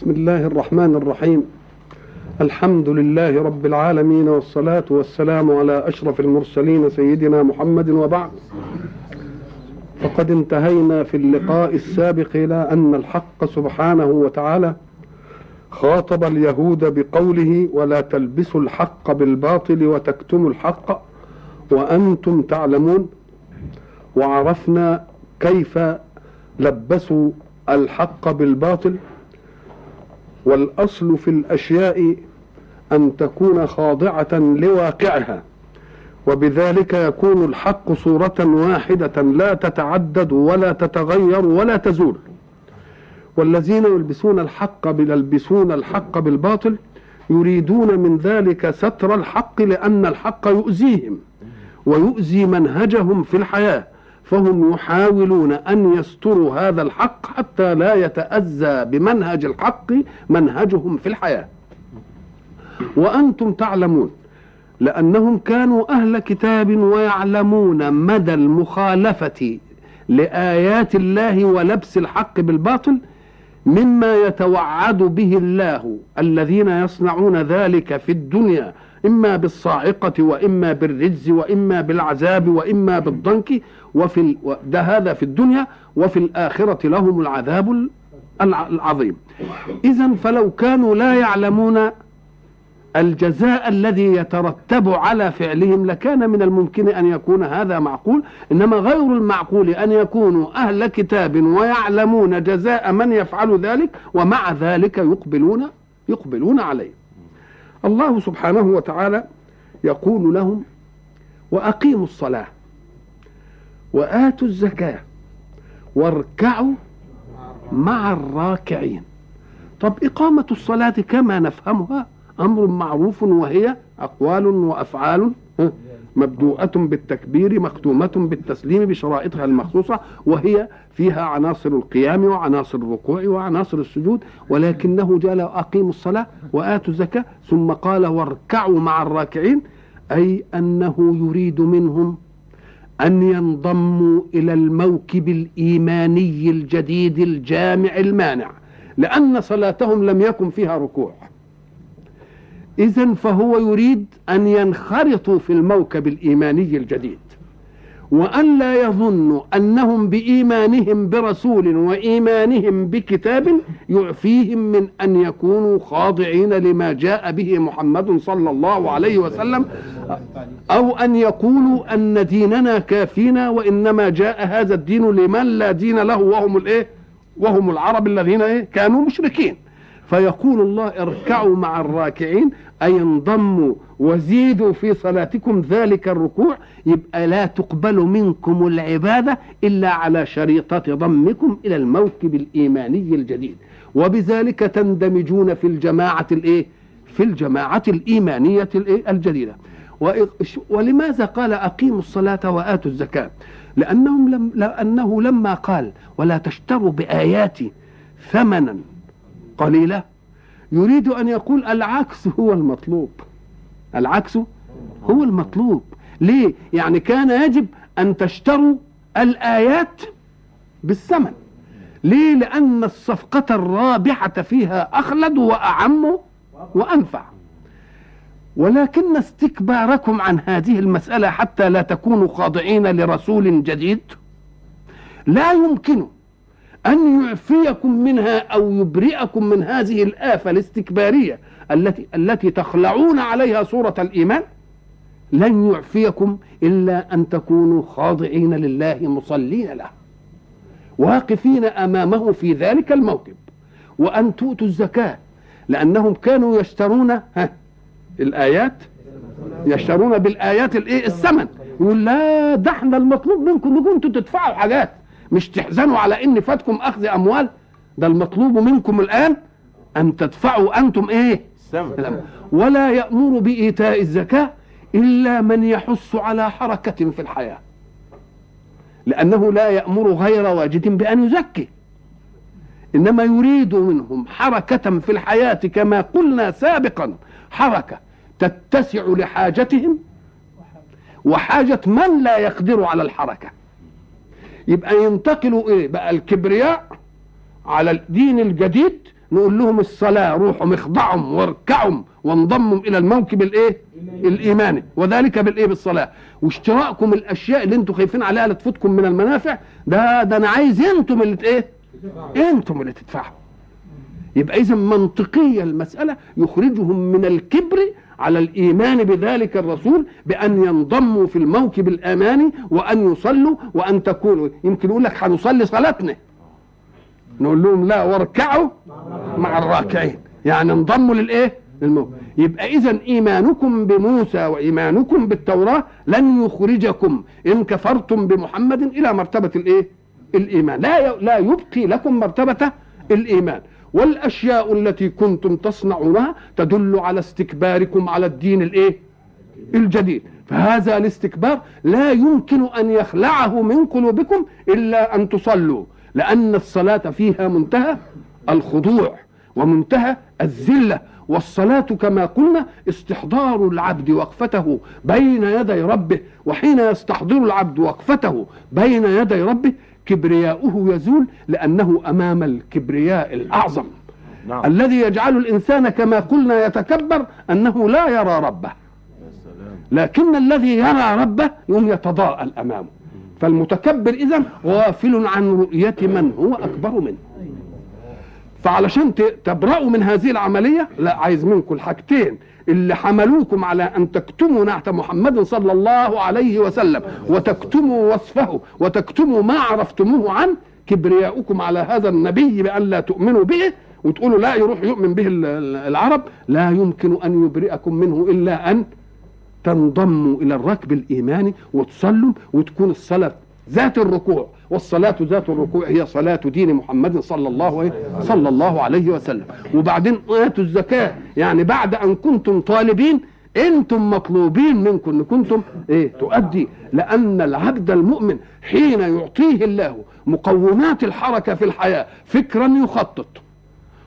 بسم الله الرحمن الرحيم الحمد لله رب العالمين والصلاة والسلام على أشرف المرسلين سيدنا محمد وبعد فقد انتهينا في اللقاء السابق إلى أن الحق سبحانه وتعالى خاطب اليهود بقوله ولا تلبسوا الحق بالباطل وتكتموا الحق وأنتم تعلمون وعرفنا كيف لبسوا الحق بالباطل والأصل في الأشياء أن تكون خاضعة لواقعها وبذلك يكون الحق صورة واحدة لا تتعدد ولا تتغير ولا تزول. والذين يلبسون الحق يلبسون الحق بالباطل يريدون من ذلك ستر الحق لأن الحق يؤذيهم ويؤذي منهجهم في الحياة. فهم يحاولون أن يستروا هذا الحق حتى لا يتأذى بمنهج الحق منهجهم في الحياة. وأنتم تعلمون لأنهم كانوا أهل كتاب ويعلمون مدى المخالفة لآيات الله ولبس الحق بالباطل مما يتوعد به الله الذين يصنعون ذلك في الدنيا إما بالصاعقة وإما بالرجز وإما بالعذاب وإما بالضنك وفي ده هذا في الدنيا وفي الآخرة لهم العذاب العظيم. إذا فلو كانوا لا يعلمون الجزاء الذي يترتب على فعلهم لكان من الممكن أن يكون هذا معقول إنما غير المعقول أن يكونوا أهل كتاب ويعلمون جزاء من يفعل ذلك ومع ذلك يقبلون يقبلون عليه. الله سبحانه وتعالى يقول لهم وأقيموا الصلاة وآتوا الزكاة واركعوا مع الراكعين. طب إقامة الصلاة كما نفهمها أمر معروف وهي أقوال وأفعال. مبدوءة بالتكبير مختومة بالتسليم بشرائطها المخصوصة وهي فيها عناصر القيام وعناصر الركوع وعناصر السجود ولكنه جاء أقيموا الصلاة وآتوا الزكاة ثم قال واركعوا مع الراكعين أي أنه يريد منهم أن ينضموا إلى الموكب الإيماني الجديد الجامع المانع لأن صلاتهم لم يكن فيها ركوع. إذا فهو يريد أن ينخرطوا في الموكب الإيماني الجديد. وأن لا يظنوا أنهم بإيمانهم برسول وإيمانهم بكتاب يعفيهم من أن يكونوا خاضعين لما جاء به محمد صلى الله عليه وسلم أو أن يقولوا أن ديننا كافينا وإنما جاء هذا الدين لمن لا دين له وهم الإيه؟ وهم العرب الذين إيه؟ كانوا مشركين. فيقول الله اركعوا مع الراكعين أي انضموا وزيدوا في صلاتكم ذلك الركوع يبقى لا تقبل منكم العبادة إلا على شريطة ضمكم إلى الموكب الإيماني الجديد وبذلك تندمجون في الجماعة الإيه؟ في الجماعة الإيمانية الإيه؟ الجديدة ولماذا قال أقيموا الصلاة وآتوا الزكاة لأنهم لم لأنه لما قال ولا تشتروا بآياتي ثمنا قليلا يريد أن يقول العكس هو المطلوب. العكس هو المطلوب. ليه؟ يعني كان يجب أن تشتروا الآيات بالثمن. ليه؟ لأن الصفقة الرابحة فيها أخلد وأعم وأنفع. ولكن استكباركم عن هذه المسألة حتى لا تكونوا خاضعين لرسول جديد؟ لا يمكن. أن يعفيكم منها أو يبرئكم من هذه الآفة الاستكبارية التي التي تخلعون عليها صورة الإيمان؟ لن يعفيكم إلا أن تكونوا خاضعين لله مصلين له واقفين أمامه في ذلك الموكب وأن تؤتوا الزكاة لأنهم كانوا يشترون ها الآيات يشترون بالآيات الإيه؟ الثمن يقول لا ده إحنا المطلوب منكم انكم أنتوا تدفعوا حاجات. مش تحزنوا على إن فاتكم أخذ أموال؟ ده المطلوب منكم الآن أن تدفعوا أنتم إيه. ولا يأمر بإيتاء الزكاة إلا من يحث على حركة في الحياة. لأنه لا يأمر غير واجد بأن يزكي. إنما يريد منهم حركة في الحياة كما قلنا سابقا. حركة تتسع لحاجتهم وحاجة من لا يقدر على الحركة؟ يبقى ينتقلوا إيه؟ بقى الكبرياء على الدين الجديد نقول لهم الصلاة روحوا اخضعوا واركعوا وانضموا إلى الموكب الإيه؟ الإيماني. وذلك بالإيه؟ بالصلاة. واشتراككم الأشياء اللي أنتم خايفين عليها لتفوتكم من المنافع ده ده أنا عايز أنتم اللي إيه؟ أنتم اللي تدفعوا. يبقى إذا منطقية المسألة يخرجهم من الكبر على الإيمان بذلك الرسول بأن ينضموا في الموكب الأماني وأن يصلوا وأن تكونوا. يمكن يقول لك هنصلي صلاتنا. نقول لهم لا واركعوا مع الراكعين. يعني انضموا للإيه؟ للموت يبقى اذا إيمانكم بموسى وإيمانكم بالتوراة لن يخرجكم إن كفرتم بمحمد إلى مرتبة الإيه؟ الإيمان. لا لا يبقي لكم مرتبة الإيمان. والأشياء التي كنتم تصنعونها تدل على استكباركم على الدين الإيه؟ الجديد. فهذا الاستكبار لا يمكن أن يخلعه من قلوبكم إلا أن تصلوا لأن الصلاة فيها منتهى الخضوع ومنتهى الذلة والصلاة كما قلنا استحضار العبد وقفته بين يدي ربه وحين يستحضر العبد وقفته بين يدي ربه كبرياؤه يزول لأنه أمام الكبرياء الأعظم. نعم. الذي يجعل الإنسان كما قلنا يتكبر أنه لا يرى ربه. لكن الذي يرى ربه يوم يتضاءل أمامه. فالمتكبر اذا غافل عن رؤية من هو أكبر منه. فعلشان تبرأوا من هذه العملية لا عايز منكم الحاجتين. اللي حملوكم على أن تكتموا نعت محمد صلى الله عليه وسلم وتكتموا وصفه وتكتموا ما عرفتموه عنه كبرياؤكم على هذا النبي بأن لا تؤمنوا به وتقولوا لا يروح يؤمن به العرب لا يمكن أن يبرئكم منه إلا أن تنضموا إلى الركب الإيماني وتصلوا وتكون الصلاة ذات الركوع. والصلاة ذات الركوع هي صلاة دين محمد صلى الله عليه صلى الله عليه وسلم. وبعدين آتوا الزكاة. يعني بعد أن كنتم طالبين أنتم مطلوبين منكم إن كنتم إيه تؤدي. لأن العبد المؤمن حين يعطيه الله مقومات الحركة في الحياة فكرا يخطط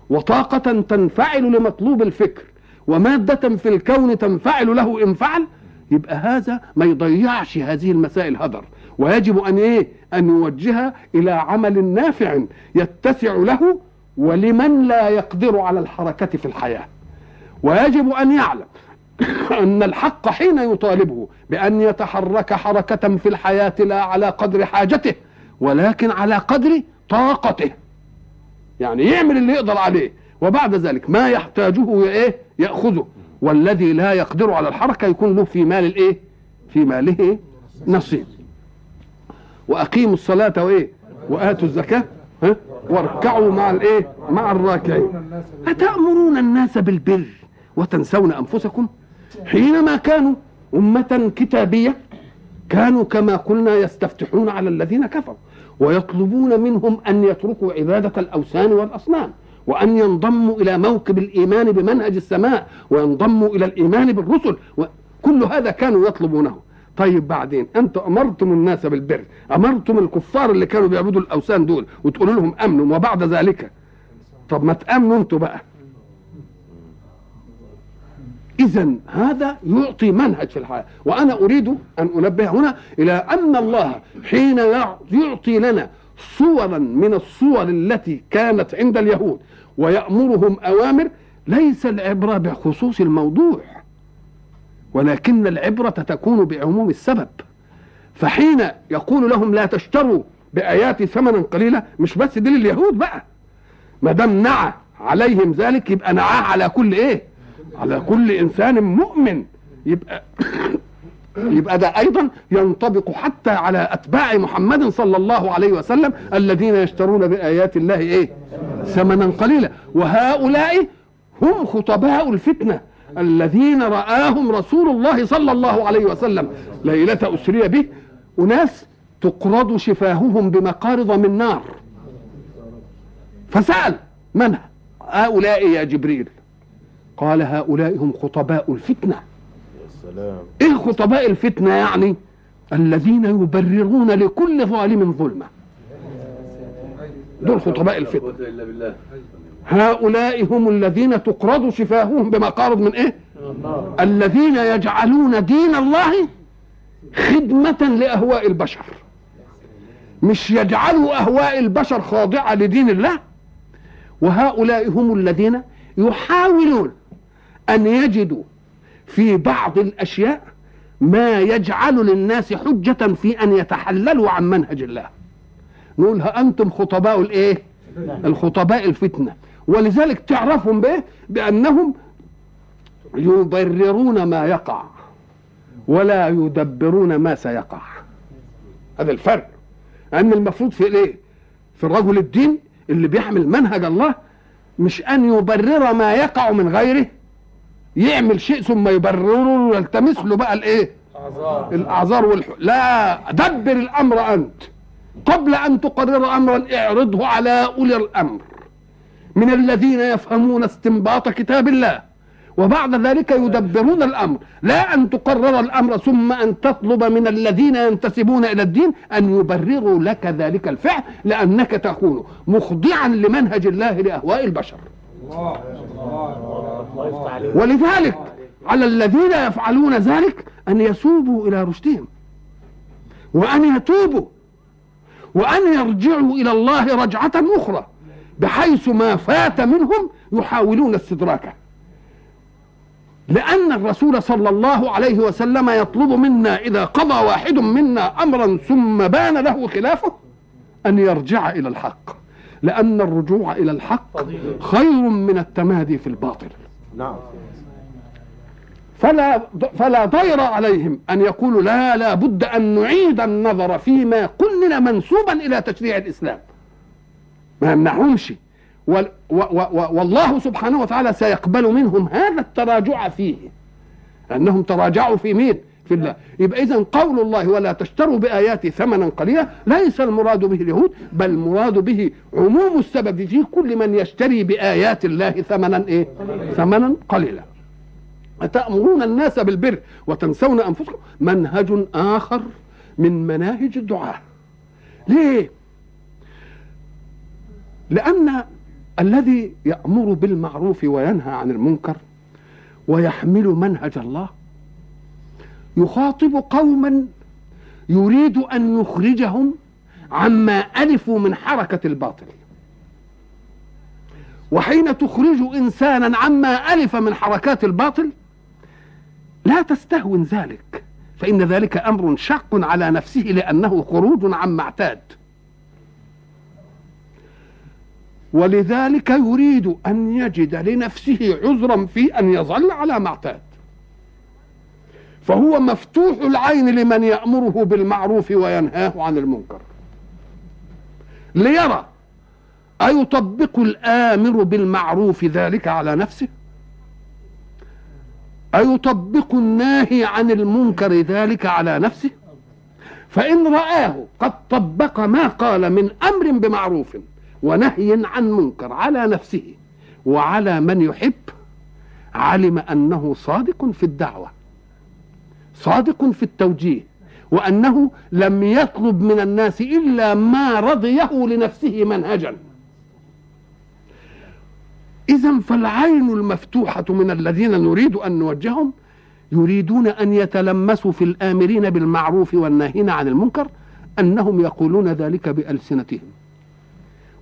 وطاقة تنفعل لمطلوب الفكر ومادة في الكون تنفعل له إن فعل يبقى هذا ما يضيعش هذه المسائل هدر. ويجب أن إيه؟ أن يوجهها إلى عمل نافع يتسع له ولمن لا يقدر على الحركة في الحياة. ويجب أن يعلم أن الحق حين يطالبه بأن يتحرك حركة في الحياة لا على قدر حاجته ولكن على قدر طاقته. يعني يعمل اللي يقدر عليه وبعد ذلك ما يحتاجه إيه؟ يأخذه. والذي لا يقدر على الحركة يكون له في مال الإيه؟ في ماله نصيب. وأقيموا الصلاة وإيه؟ وآتوا الزكاة ها؟ واركعوا مع الإيه؟ مع الراكعين. أتأمرون الناس بالبر وتنسون أنفسكم؟ حينما كانوا أمة كتابية كانوا كما قلنا يستفتحون على الذين كفروا ويطلبون منهم أن يتركوا عبادة الأوثان والأصنام وأن ينضموا إلى موكب الإيمان بمنهج السماء وينضموا إلى الإيمان بالرسل كل هذا كانوا يطلبونه. طيب بعدين أنت أمرتم الناس بالبر أمرتم الكفار اللي كانوا بيعبدوا الأوثان دول وتقولوا لهم أمنوا وبعد ذلك. طب ما تأمنوا أنتوا بقى. إذا هذا يعطي منهج في الحياة وأنا أريد أن أنبه هنا إلى أن الله حين يعطي لنا صورا من الصور التي كانت عند اليهود ويأمرهم أوامر ليس العبرة بخصوص الموضوع. ولكن العبرة تكون بعموم السبب. فحين يقول لهم لا تشتروا بآياتي ثمنا قليلا مش بس دي لليهود بقى. ما دام نعى عليهم ذلك يبقى نعاه على كل إيه؟ على كل إنسان مؤمن. يبقى يبقى ده أيضا ينطبق حتى على أتباع محمد صلى الله عليه وسلم الذين يشترون بآيات الله إيه؟ ثمنا قليلا. وهؤلاء هم خطباء الفتنة. الذين رآهم رسول الله صلى الله عليه وسلم. ليلة أسري به أناس تقرض شفاههم بمقارض من نار. فسأل من هؤلاء يا جبريل. قال هؤلاء هم خطباء الفتنة. سلام إيه خطباء الفتنة يعني؟ الذين يبررون لكل ظالم ظلمة. دول خطباء الفتنة. هؤلاء هم الذين تقرض شفاههم بمقارض من إيه؟ الذين يجعلون دين الله خدمة لأهواء البشر. مش يجعلوا أهواء البشر خاضعة لدين الله؟ وهؤلاء هم الذين يحاولون أن يجدوا في بعض الأشياء ما يجعل للناس حجة في أن يتحللوا عن منهج الله. نقول أنتم خطباء الإيه؟ الخطباء الفتنة. ولذلك تعرفهم بإيه بأنهم يبررون ما يقع ولا يدبرون ما سيقع. هذا الفرق. أن المفروض في الإيه في الرجل الدين اللي بيحمل منهج الله مش أن يبرر ما يقع من غيره يعمل شيء ثم يبرره ويلتمس له بقى الإيه؟ الأعذار والح... لا دبر الأمر أنت. قبل أن تقرر امرا اعرضه على أولي الأمر. من الذين يفهمون استنباط كتاب الله. وبعد ذلك يدبرون الأمر. لا أن تقرر الأمر ثم أن تطلب من الذين ينتسبون إلى الدين أن يبرروا لك ذلك الفعل لأنك تكون مخضعا لمنهج الله لأهواء البشر. ولذلك على الذين يفعلون ذلك أن يسوبوا إلى رشدهم. وأن يتوبوا. وأن يرجعوا إلى الله رجعة أخرى. بحيث ما فات منهم يحاولون استدراكه. لأن الرسول صلى الله عليه وسلم يطلب منا إذا قضى واحد منا أمرا ثم بان له خلافه أن يرجع إلى الحق. لأن الرجوع إلى الحق خير من التمادي في الباطل. نعم. فلا فلا ضير عليهم أن يقولوا لا لا بد أن نعيد النظر فيما كلنا منسوبا إلى تشريع الإسلام. ما يمنعهمش والله سبحانه وتعالى سيقبل منهم هذا التراجع فيه. أنهم تراجعوا في مين؟ في الله. يبقى اذا قول الله ولا تشتروا بآياتي ثمنا قليلا. ليس المراد به اليهود بل المراد به عموم السبب في كل من يشتري بآيات الله ثمنا إيه؟ ثمنا قليلا. أتأمرون الناس بالبر وتنسون أنفسكم؟ منهج آخر من مناهج الدعاء. ليه؟ لأن الذي يأمر بالمعروف وينهى عن المنكر ويحمل منهج الله يخاطب قوما يريد أن يخرجهم عما ألفوا من حركة الباطل. وحين تخرج إنسانا عما ألف من حركات الباطل لا تستهون ذلك فإن ذلك أمر شق على نفسه لأنه خروج عما اعتاد. ولذلك يريد أن يجد لنفسه عذرا في أن يظل على ما اعتاد. فهو مفتوح العين لمن يأمره بالمعروف وينهاه عن المنكر. ليرى أيطبق الآمر بالمعروف ذلك على نفسه؟ أيطبق الناهي عن المنكر ذلك على نفسه؟ فإن رآه قد طبق ما قال من أمر بمعروف ونهي عن منكر على نفسه وعلى من يحب علم أنه صادق في الدعوة صادق في التوجيه وأنه لم يطلب من الناس إلا ما رضيه لنفسه منهجا. إذا فالعين المفتوحة من الذين نريد أن نوجههم يريدون أن يتلمسوا في الآمرين بالمعروف والناهين عن المنكر أنهم يقولون ذلك بألسنتهم.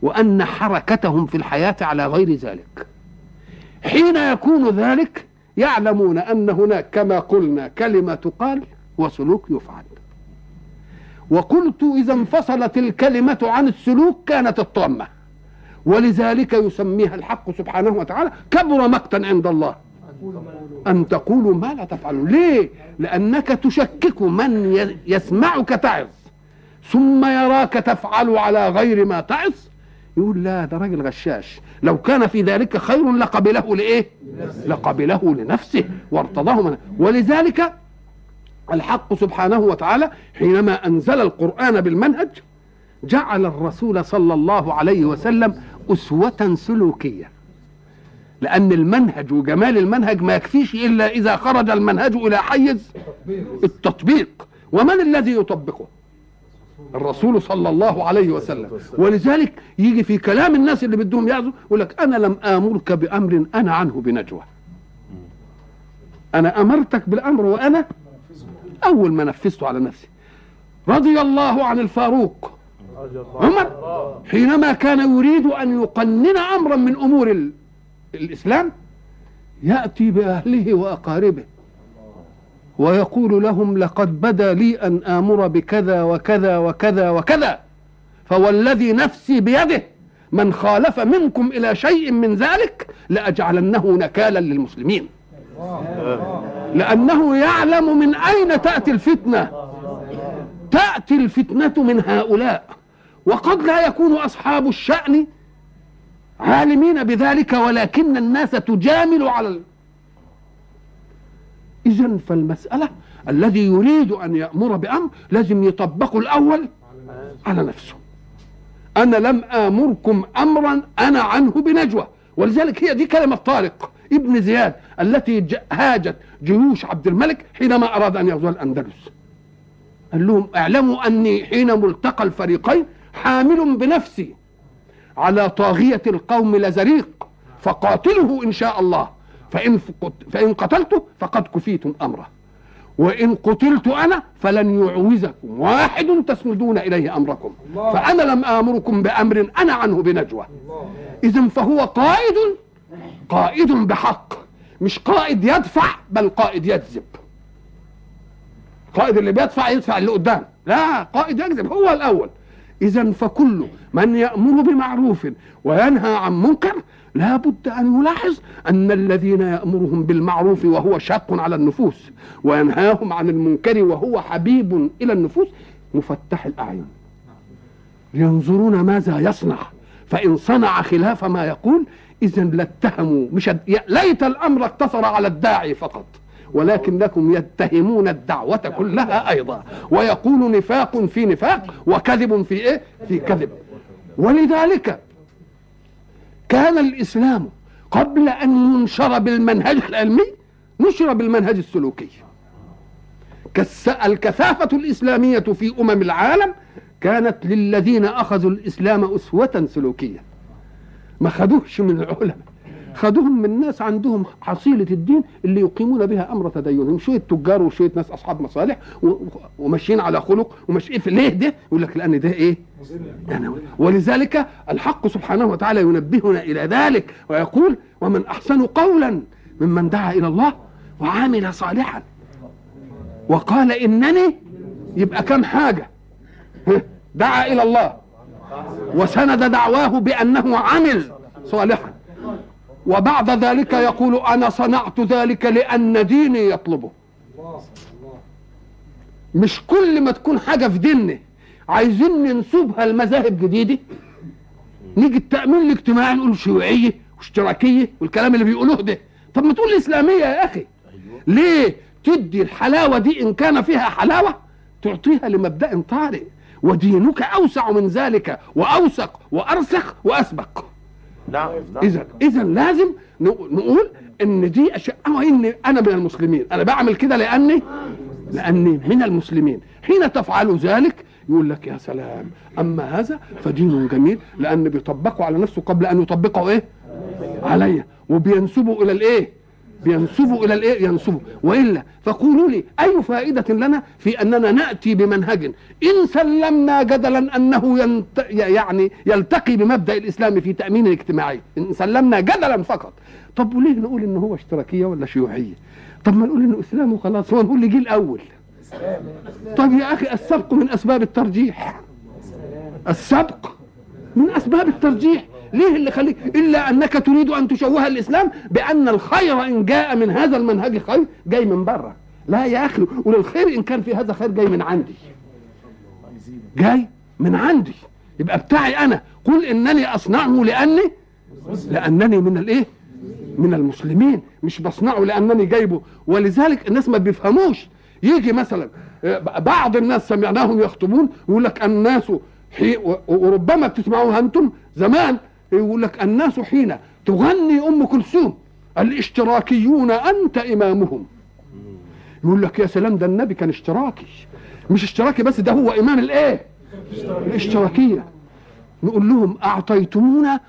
وأن حركتهم في الحياة على غير ذلك. حين يكون ذلك يعلمون أن هناك كما قلنا كلمة تقال وسلوك يفعل. وقلت إذا انفصلت الكلمة عن السلوك كانت الطامة. ولذلك يسميها الحق سبحانه وتعالى كبر مقتا عند الله. أن تقولوا ما لا تفعلون ليه؟ لأنك تشكك من يسمعك تعظ. ثم يراك تفعل على غير ما تعظ يقول لا ده راجل غشاش. لو كان في ذلك خير لقبله لإيه؟ لقبله لنفسه وارتضاه منه ولذلك الحق سبحانه وتعالى حينما أنزل القرآن بالمنهج جعل الرسول صلى الله عليه وسلم أسوة سلوكية. لأن المنهج وجمال المنهج ما يكفيش إلا إذا خرج المنهج إلى حيز التطبيق. ومن الذي يطبقه؟ الرسول صلى الله عليه وسلم. ولذلك يجي في كلام الناس اللي بدهم يعزوا يقول لك أنا لم آمرك بأمر أنا عنه بنجوى. أنا أمرتك بالأمر وأنا أول ما نفذته على نفسي. رضي الله عن الفاروق عمر حينما كان يريد أن يقنن أمرا من أمور الإسلام يأتي بأهله وأقاربه. ويقول لهم لقد بدا لي أن آمر بكذا وكذا وكذا وكذا. فوالذي نفسي بيده من خالف منكم إلى شيء من ذلك لأجعلنه نكالا للمسلمين. لأنه يعلم من أين تأتي الفتنة. تأتي الفتنة من هؤلاء. وقد لا يكون أصحاب الشأن عالمين بذلك ولكن الناس تجامل على. إذا فالمسألة الذي يريد أن يأمر بأمر لازم يطبقه الأول على نفسه. أنا لم آمركم أمرا أنا عنه بنجوى. ولذلك هي دي كلمة طارق ابن زياد التي هاجت جيوش عبد الملك حينما أراد أن يغزو الأندلس. قال لهم اعلموا أني حين ملتقى الفريقين حامل بنفسي على طاغية القوم لزريق فقاتله إن شاء الله. فإن, فإن قتلته فقد كفيتم أمره. وإن قتلت أنا فلن يعوزكم. واحد تسندون إليه أمركم. فأنا لم آمركم بأمر أنا عنه بنجوى. إذا فهو قائد قائد بحق. مش قائد يدفع بل قائد يجذب. قائد اللي بيدفع يدفع اللي قدام. لا قائد يجذب هو الأول. إذا فكل من يأمر بمعروف وينهى عن منكر لا بد أن يلاحظ أن الذين يأمرهم بالمعروف وهو شاق على النفوس وينهاهم عن المنكر وهو حبيب إلى النفوس مفتح الأعين. ينظرون ماذا يصنع فإن صنع خلاف ما يقول إذا لاتهموا مش ليت الأمر اقتصر على الداعي فقط ولكنكم يتهمون الدعوة كلها أيضا. ويقول نفاق في نفاق وكذب في إيه؟ في كذب. ولذلك كان الإسلام قبل أن ينشر بالمنهج العلمي نشر بالمنهج السلوكي. الكثافة الإسلامية في أمم العالم كانت للذين أخذوا الإسلام أسوة سلوكية. ما خدوش من العلماء. خدوهم من ناس عندهم حصيلة الدين اللي يقيمون بها أمر تدينهم شوية تجار وشوية ناس أصحاب مصالح وماشيين على خلق وماشيين في ليه ده؟ يقول لك لأن ده إيه؟ يعني ولذلك الحق سبحانه وتعالى ينبهنا إلى ذلك ويقول ومن أحسن قولا ممن دعا إلى الله وعامل صالحا وقال إنني يبقى كم حاجة؟ دعا إلى الله. وسند دعواه بأنه عمل صالحا. وبعد ذلك يقول أنا صنعت ذلك لأن ديني يطلبه. مش كل ما تكون حاجة في ديننا عايزين ننسبها لمذاهب جديدة. نيجي التأمين الاجتماعي نقول شيوعية واشتراكية والكلام اللي بيقولوه ده. طب ما تقول إسلامية يا أخي. ليه تدي الحلاوة دي إن كان فيها حلاوة تعطيها لمبدأ طارئ. ودينك أوسع من ذلك وأوثق وأرسخ وأسبق. نعم إذا إذا لازم نقول إن دي أشياء إن أنا من المسلمين. أنا بعمل كده لأني لأني من المسلمين. حين تفعل ذلك يقول لك يا سلام أما هذا فدين جميل لأن بيطبقه على نفسه قبل أن يطبقه إيه؟ علي. وبينسبه إلى الإيه؟ بينسبوا إلى الإيه؟ ينسبوا وإلا فقولوا لي أي فائدة لنا في أننا نأتي بمنهج إن سلمنا جدلا أنه ينت يعني يلتقي بمبدأ الإسلام في تأمين الاجتماعي. إن سلمنا جدلا فقط. طب وليه نقول ان هو اشتراكية ولا شيوعية؟ طب ما نقول إنه اسلام وخلاص هو نقول جه الأول طب يا أخي السبق من أسباب الترجيح. السبق من أسباب الترجيح. ليه اللي خليك؟ إلا أنك تريد أن تشوه الإسلام بأن الخير إن جاء من هذا المنهج خير جاي من بره لا يا أخي وللخير إن كان في هذا خير جاي من عندي. جاي من عندي. يبقى بتاعي أنا. قل إنني أصنعه لأني؟ لأنني من الإيه؟ من المسلمين. مش بصنعه لأنني جايبه. ولذلك الناس ما بيفهموش. يجي مثلا بعض الناس سمعناهم يخطبون يقول لك الناس وربما بتسمعوها أنتم زمان. يقول لك الناس حين تغني أم كلثوم الاشتراكيون أنت إمامهم. يقول لك يا سلام ده النبي كان اشتراكي. مش اشتراكي بس ده هو إمام الإيه؟ الاشتراكية. نقول لهم أعطيتمونا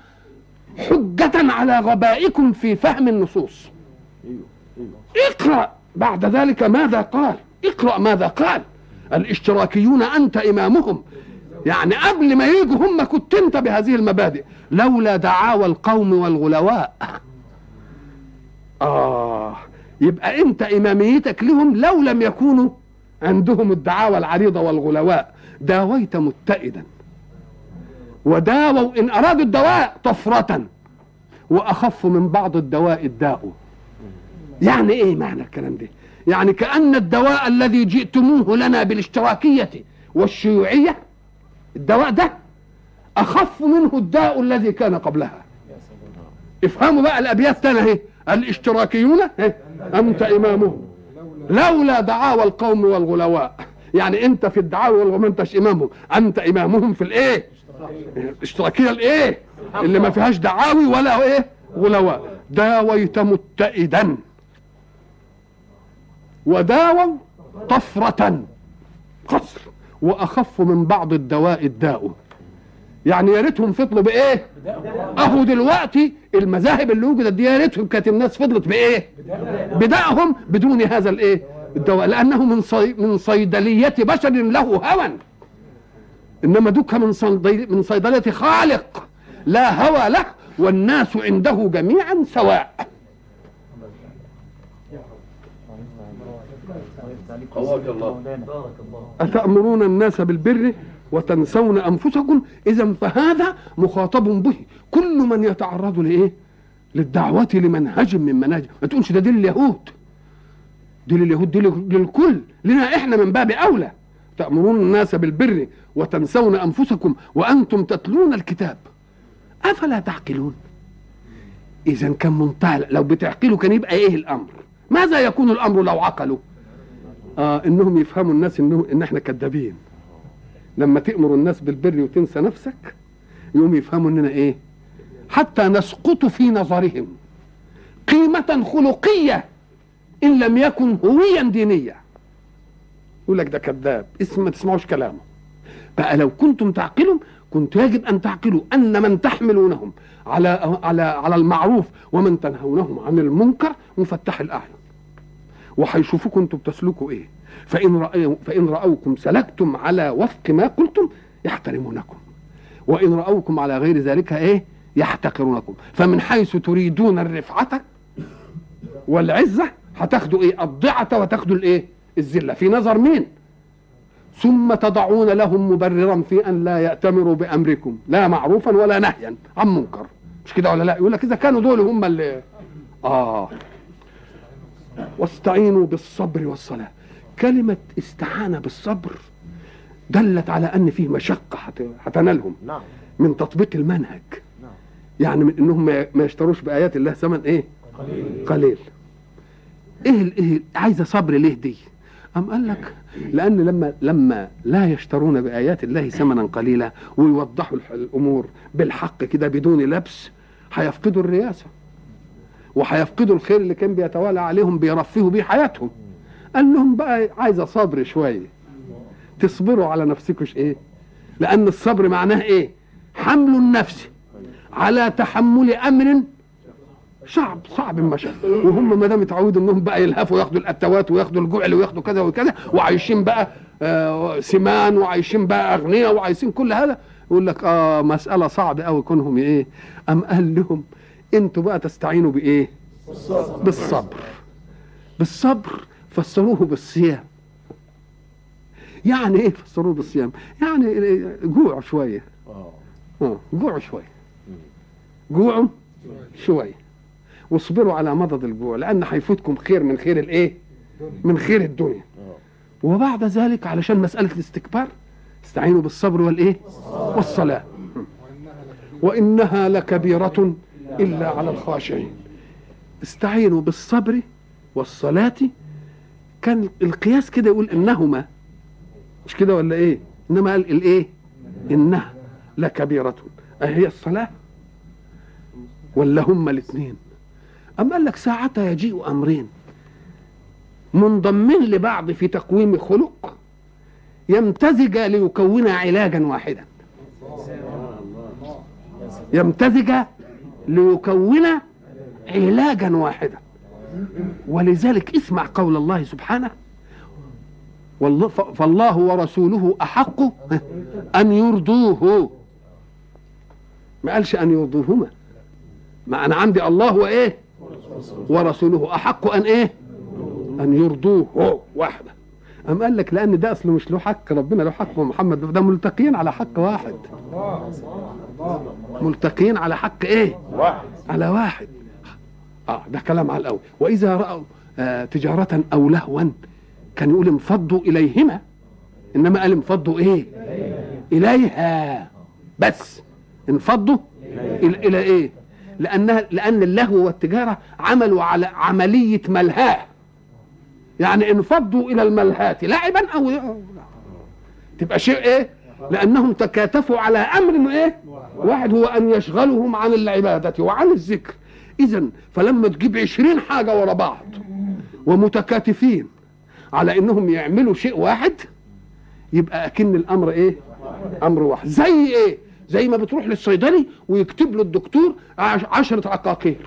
حجة على غبائكم في فهم النصوص. اقرأ بعد ذلك ماذا قال. اقرأ ماذا قال. الاشتراكيون أنت إمامهم. يعني قبل ما يجوا هم كنت انت بهذه المبادئ. لولا دعاوى القوم والغلواء. آه يبقى انت إماميتك لهم لو لم يكونوا عندهم الدعاوى العريضة والغلواء. داويت متئدا. وداووا إن أرادوا الدواء طفرة. وأخف من بعض الدواء الداء. يعني إيه معنى الكلام ده؟ يعني كأن الدواء الذي جئتموه لنا بالاشتراكية والشيوعية الدواء ده أخف منه الداء الذي كان قبلها. افهموا بقى الأبيات تاني أهي. الاشتراكيون اهي أنت إمامهم. لولا دعاوى القوم والغلواء. يعني أنت في الدعاوى والغلواء ما أنتش إمامهم. أنت إمامهم في الإيه؟ الاشتراكية الإيه؟ اللي ما فيهاش دعاوي ولا إيه؟ غلواء. داويت متئدا. وداووا طفرة. قصر. وأخف من بعض الدواء الداء. يعني يا ريتهم فضلوا بإيه؟ أهو دلوقتي المذاهب اللي وجدت دي يا ريتهم كانت الناس فضلت بإيه؟ بدائهم بدون هذا الإيه؟ الدواء لأنه من صي... من صيدلية بشر له هوى. إنما دوك من صيدليه من صيدلية خالق لا هوى له والناس عنده جميعا سواء. قواك الله. أتأمرون الناس بالبر وتنسون أنفسكم؟ إذا فهذا مخاطب به. كل من يتعرض لإيه؟ للدعوة لمنهج من مناهج. ما تقولش ده دي اليهود. دي لليهود دي للكل. لنا إحنا من باب أولى. تأمرون الناس بالبر وتنسون أنفسكم وأنتم تتلون الكتاب. أفلا تعقلون؟ إذا كان منتهى لو بتعقلوا كان يبقى إيه الأمر؟ ماذا يكون الأمر لو عقلوا؟ آه إنهم يفهموا الناس انه إن إحنا كذابين. لما تأمر الناس بالبر وتنسى نفسك يوم يفهموا إننا إيه؟ حتى نسقط في نظرهم قيمة خلقية إن لم يكن هويا دينية. يقول لك ده كذاب. اسم ما تسمعوش كلامه. بقى لو كنتم تعقلوا كنت يجب أن تعقلوا أن من تحملونهم على على على المعروف ومن تنهونهم عن المنكر مفتح الأعين. وهيشوفوكم أنتم بتسلكوا إيه. فإن رأيوا فإن رأوكم سلكتم على وفق ما قلتم يحترمونكم. وإن رأوكم على غير ذلك إيه يحتقرونكم. فمن حيث تريدون الرفعة والعزة هتاخدوا إيه الضعة وتاخدوا الايه الذلة. في نظر مين؟ ثم تضعون لهم مبررا في أن لا يأتمروا بأمركم لا معروفا ولا نهيا عن منكر. مش كده ولا لا؟ يقول لك إذا كانوا دول هم اللي آه. واستعينوا بالصبر والصلاة. كلمة استعانة بالصبر دلت على أن فيه مشقة هت- هتنالهم نعم. من تطبيق المنهج. يعني من إنهم ما- يشتروش بآيات الله ثمن إيه؟ قليل. قليل. إيه إيه عايزة صبر ليه دي؟ أم قال لك لأن لما لما لا يشترون بآيات الله ثمنا قليلا ويوضحوا الأمور بالحق كده بدون لبس هيفقدوا الرياسة وهيفقدوا الخير اللي كان بيتوالى عليهم بيرفهوا بيه حياتهم. قال لهم بقى عايزة صبر شوية. تصبروا على نفسكم إيه لأن الصبر معناه إيه؟ حمل النفس على تحمل أمر شعب صعب المشهد وهم ما دام اتعودوا إنهم بقى يلهفوا ياخدوا الاتوات وياخدوا الجعل وياخدوا كذا وكذا وعايشين بقى آه سمان وعايشين بقى أغنياء وعايشين كل هذا يقول لك آه مسألة صعبة قوي كونهم إيه؟ أم قال لهم أنتوا بقى تستعينوا بإيه؟ بالصبر. بالصبر فسروه بالصيام. يعني إيه فسروه بالصيام؟ يعني جوع شوية. آه. آه جوعوا شوية. جوعوا شوية. واصبروا على مضض الجوع لأن هيفوتكم خير من خير الإيه؟ من خير الدنيا. آه. وبعد ذلك علشان مسألة الاستكبار استعينوا بالصبر والإيه؟ والصلاة. وإنها لكبيرة إلا على الخاشعين. استعينوا بالصبر والصلاة. كان القياس كده يقول إنهما. مش كده ولا إيه؟ إنما قال الإيه؟ إنها لكبيرة. أهي الصلاة؟ ولا هما الاثنين؟ أم قال لك ساعتها يجيء أمرين. منضمين لبعض في تقويم خلق. يمتزج ليكون علاجا واحدا. يمتزج ليكون علاجا واحدا. ولذلك اسمع قول الله سبحانه والله فالله ورسوله أحق أن يرضوه. ما قالش أن يرضوهما. ما أنا عندي الله وإيه؟ ورسوله أحق أن إيه؟ أن يرضوه هو واحدة أم قال لك لأن ده أصله مش له حق ربنا له حق ومحمد ده ملتقيين على حق واحد. ملتقيين على حق إيه؟ واحد. على واحد. آه ده كلام على الأول. وإذا رأوا آه تجارة أو لهوا كان يقول انفضوا إليهما. إنما قال انفضوا إيه؟ إليها. بس. انفضوا إلى, إلى إيه؟ لانها لأن اللهو والتجارة عملوا على عملية ملهاة. يعني انفضوا إلى الملهات لعبا أو تبقى شيء إيه؟ لأنهم تكاتفوا على أمر إيه؟ واحد هو أن يشغلهم عن العبادة وعن الذكر. اذا فلما تجيب عشرين حاجة ورا بعض ومتكاتفين على إنهم يعملوا شيء واحد يبقى أكن الأمر إيه؟ أمر واحد. زي إيه؟ زي ما بتروح للصيدلي ويكتب له الدكتور عش- عشرة عقاقير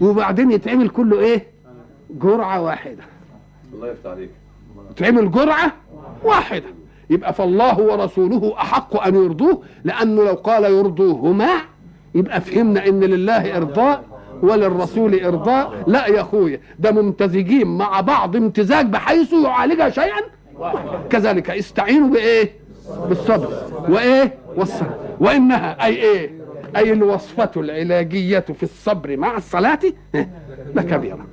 وبعدين يتعمل كله إيه؟ جرعة واحدة. الله يفتح عليك. تعمل جرعة واحدة. يبقى فالله ورسوله أحق أن يرضوه لأنه لو قال يرضوهما يبقى فهمنا إن لله إرضاء وللرسول إرضاء. لا يا أخويا ده ممتزجين مع بعض امتزاج بحيث يعالج شيئا. كذلك استعينوا بإيه؟ بالصبر. وإيه؟ والصبر. وإنها أي إيه؟ أي الوصفة العلاجية في الصبر مع الصلاة؟ لكبيرة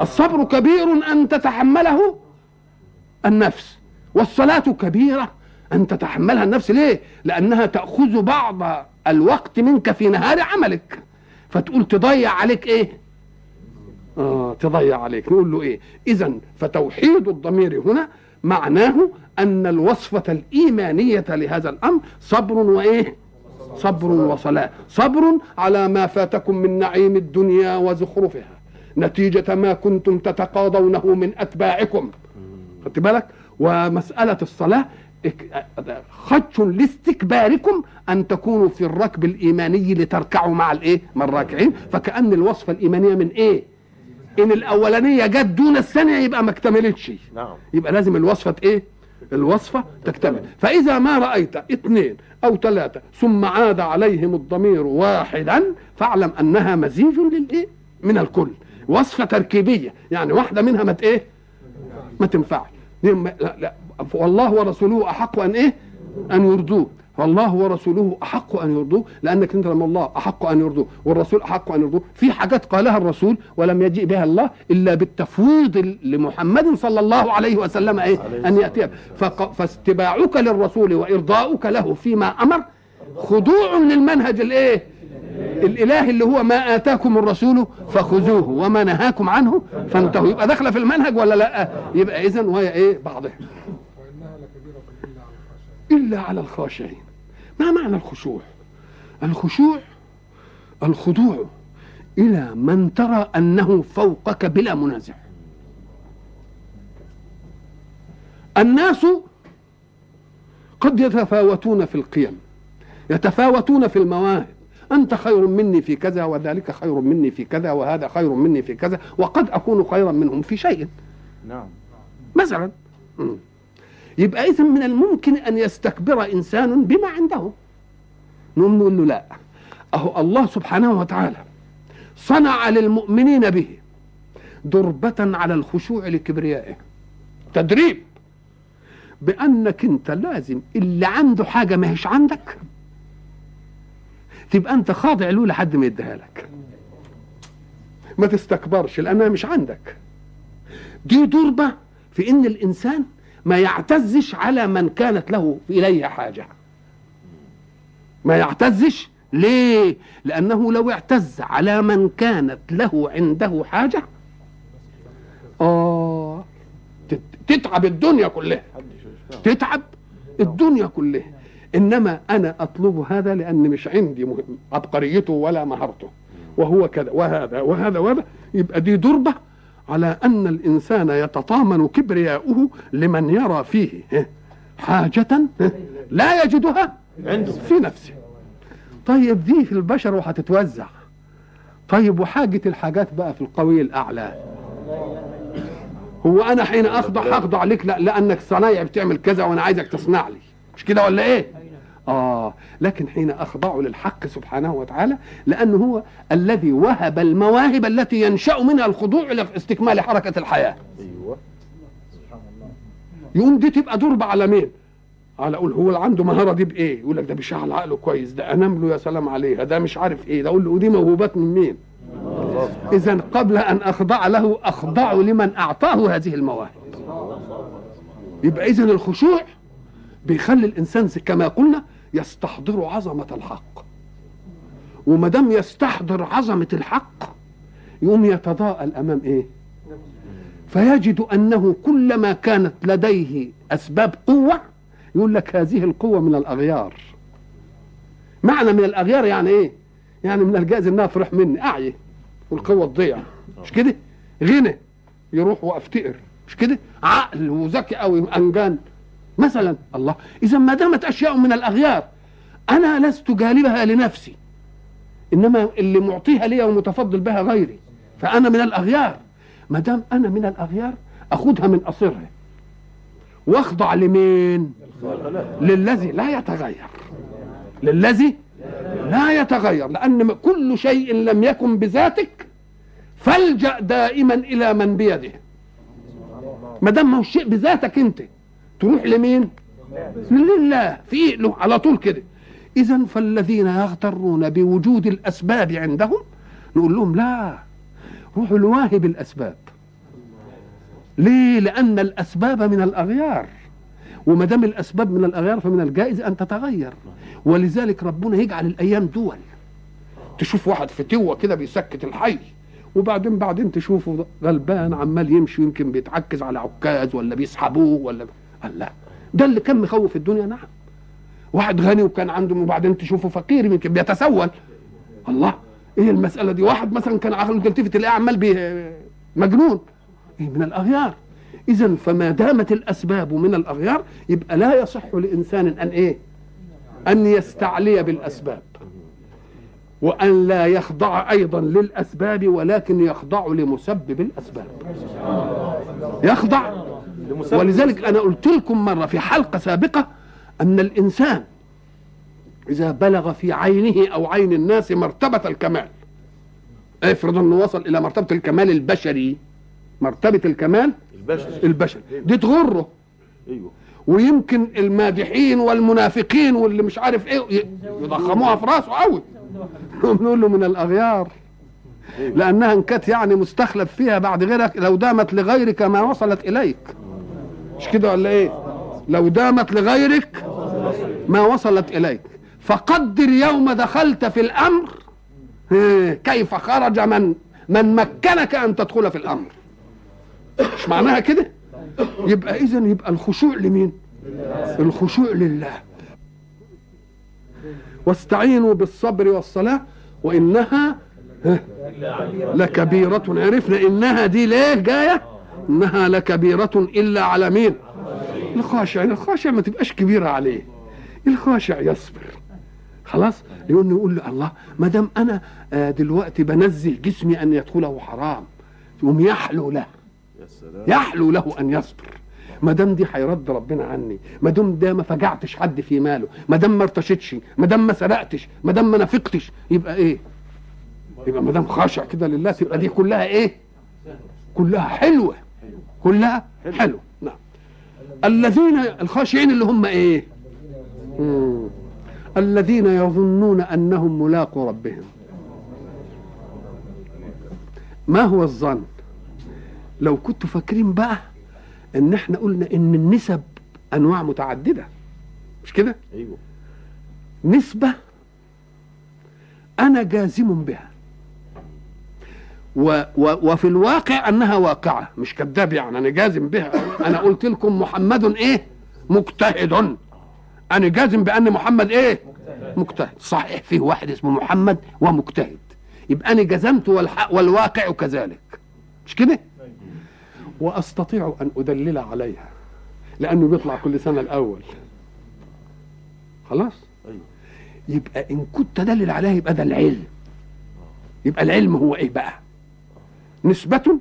الصبر كبير أن تتحمله النفس. والصلاة كبيرة أن تتحملها النفس ليه؟ لأنها تأخذ بعض الوقت منك في نهار عملك فتقول تضيع عليك إيه؟ آه تضيع عليك نقول له إيه؟ إذا فتوحيد الضمير هنا معناه أن الوصفة الإيمانية لهذا الأمر صبر وإيه؟ صبر وصلاة صبر على ما فاتكم من نعيم الدنيا وزخرفها نتيجة ما كنتم تتقاضونه من أتباعكم خدت بالك ومسألة الصلاة خدش لاستكباركم أن تكونوا في الركب الإيماني لتركعوا مع الإيه؟ مع الراكعين. فكأن الوصفة الإيمانية من إيه؟ إن الأولانية جت دون الثانية يبقى ما اكتملتش. نعم. يبقى لازم الوصفة إيه؟ الوصفة تكتمل. فإذا ما رأيت اثنين أو ثلاثة ثم عاد عليهم الضمير واحدا فاعلم أنها مزيج للإيه؟ من الكل. وصفة تركيبية. يعني واحدة منها ما إيه؟ ما تنفعش. لا لا. والله ورسوله أحق أن إيه؟ أن يرضوه. فالله ورسوله أحق أن يرضوه لأنك أنت لما الله أحق أن يرضوه والرسول أحق أن يرضوه. في حاجات قالها الرسول ولم يجيء بها الله إلا بالتفويض لمحمد صلى الله عليه وسلم إيه؟ أن يأتي. فاتباعك للرسول وإرضاؤك له فيما أمر خضوع للمنهج الإيه؟ الالهي اللي هو ما آتاكم الرسول فخذوه وما نهاكم عنه فانتهوا. يبقى داخلة في المنهج ولا لأ؟ يبقى اذا وهي إيه؟ بعضها. إلا على الخاشعين. ما معنى الخشوع؟ الخشوع الخضوع إلى من ترى أنه فوقك بلا منازع. الناس قد يتفاوتون في القيم يتفاوتون في المواهب أنت خير مني في كذا وذلك خير مني في كذا وهذا خير مني في كذا وقد أكون خيرا منهم في شيء. نعم. مثلا. يبقى اذا من الممكن أن يستكبر إنسان بما عنده. نقوم نقول له لا. أهو الله سبحانه وتعالى صنع للمؤمنين به دربة على الخشوع لكبريائه. تدريب. بأنك أنت لازم اللي عنده حاجة ما هيش عندك. تبقى أنت خاضع له لحد ما يديها لك. ما تستكبرش لأنها مش عندك. دي دربة في إن الإنسان ما يعتزش على من كانت له إليه حاجة. ما يعتزش ليه؟ لأنه لو اعتز على من كانت له عنده حاجة آه تت- تتعب الدنيا كلها. تتعب الدنيا كلها. إنما أنا أطلب هذا لأن مش عندي مهم عبقريته ولا مهارته. وهو كذا وهذا وهذا وهذا. يبقى دي دربة على أن الإنسان يتطامن كبرياؤه لمن يرى فيه حاجة لا يجدها عنده. في نفسه. طيب دي في البشر وهتتوزع. طيب وحاجة الحاجات بقى في القوي الأعلى؟ هو أنا حين أخضع هخضع لك لا لأنك صنايع بتعمل كذا وأنا عايزك تصنع لي. مش كده ولا إيه؟ آه لكن حين اخضع للحق سبحانه وتعالى لأنه هو الذي وهب المواهب التي ينشأ منها الخضوع لاستكمال حركة الحياة أيوه يقوم دي تبقى ضربة على مين؟ على أقول هو اللي عنده مهارة دي بإيه؟ يقول لك ده بيشغل عقله كويس ده انام له يا سلام عليها ده مش عارف إيه ده أقول له ودي موهوبات من مين؟ إذا قبل أن أخضع له أخضع لمن أعطاه هذه المواهب. يبقى اذا الخشوع بيخلي الإنسان كما قلنا يستحضر عظمة الحق. وما دام يستحضر عظمة الحق يقوم يتضاءل أمام إيه؟ فيجد أنه كلما كانت لديه أسباب قوة يقول لك هذه القوة من الأغيار. معنى من الأغيار يعني إيه؟ يعني من الجائز إنها تروح مني. أعي والقوة تضيع. مش كده؟ غنى يروح وافتقر مش كده؟ عقل وذكي قوي انجان مثلا الله إذا ما دامت أشياء من الأغيار أنا لست جالبها لنفسي إنما اللي معطيها لي ومتفضل بها غيري فأنا من الأغيار. ما دام أنا من الأغيار أخذها من قصرها وأخضع لمين؟ للذي لا يتغير. للذي لا يتغير لأن كل شيء لم يكن بذاتك فالجأ دائما إلى من بيده. ما دام هو الشيء بذاتك أنت تروح لمين؟ لله. في له على طول كده. اذا فالذين يغترون بوجود الأسباب عندهم نقول لهم لا روحوا لواهب الأسباب. ليه؟ لأن الأسباب من الأغيار. وما دام الأسباب من الأغيار فمن الجائز أن تتغير. ولذلك ربنا يجعل الأيام دول. تشوف واحد فتوه كده بيسكت الحي وبعدين بعدين تشوفه غلبان عمال يمشي يمكن بيتعكز على عكاز ولا بيسحبوه ولا الله ده اللي كان مخوف الدنيا نعم. واحد غني وكان عنده وبعدين تشوفه فقير يمكن بيتسول. الله. إيه المسألة دي؟ واحد مثلا كان عقله تلتفت تلاقيه عمال مجنون. إيه من الأغيار. اذا فما دامت الأسباب من الأغيار يبقى لا يصح لإنسان أن إيه؟ أن يستعلي بالأسباب. وأن لا يخضع أيضا للأسباب ولكن يخضع لمسبب الأسباب. يخضع. ولذلك أنا قلت لكم مرة في حلقة سابقة أن الإنسان إذا بلغ في عينه أو عين الناس مرتبة الكمال افرض أنه وصل إلى مرتبة الكمال البشري. مرتبة الكمال البشر البشري. دي تغره. أيوه. ويمكن المادحين والمنافقين واللي مش عارف إيه يضخموها في راسه قوي. نقول له من الأغيار. لأنها إن كانت يعني مستخلف فيها بعد غيرك لو دامت لغيرك ما وصلت إليك. مش كده ولا إيه؟ لو دامت لغيرك ما وصلت إليك. فقدر يوم دخلت في الأمر. كيف خرج من من مكنك أن تدخل في الأمر. مش معناها كده؟ يبقى اذا يبقى الخشوع لمين؟ الخشوع لله. واستعينوا بالصبر والصلاة وإنها ها، لكبيرة عرفنا إنها دي ليه جاية؟ إنها لكبيرة إلا على مين؟ الخاشع. الخاشع ما تبقاش كبيرة عليه. الخاشع يصبر. خلاص؟ يقول يقول له الله ما دام أنا آه، دلوقتي بنزه جسمي أن يدخله حرام يقوم يحلو له. يحلو له أن يصبر. ما دام دي هيرد ربنا عني ما دام ده ما فجعتش حد في ماله ما دام ما ارتشتش ما دام ما سرقتش ما دام ما نافقتش يبقى إيه؟ يبقى ما دام خاشع كده لله تبقى دي كلها إيه؟ كلها حلوة. كلها حلوة نعم. الذين الخاشعين اللي هم إيه؟ مم. الذين يظنون أنهم ملاقوا ربهم. ما هو الظن؟ لو كنتوا فاكرين بقى إن إحنا قلنا إن النسب أنواع متعددة. مش كده؟ أيوه. نسبة أنا جازم بها. و و وفي الواقع أنها واقعة مش كذاب يعني أنا جازم بها. أنا قلت لكم محمد إيه؟ مجتهد. أنا جازم بأن محمد إيه؟ مجتهد. صحيح فيه واحد اسمه محمد ومجتهد. يبقى أنا جزمت والحق والواقع كذلك. مش كده؟ وأستطيع أن أدلل عليها لأنه بيطلع كل سنة الأول. خلاص؟ أيوه. يبقى إن كنت ادلل عليها يبقى ده العلم. يبقى العلم هو إيه بقى؟ نسبة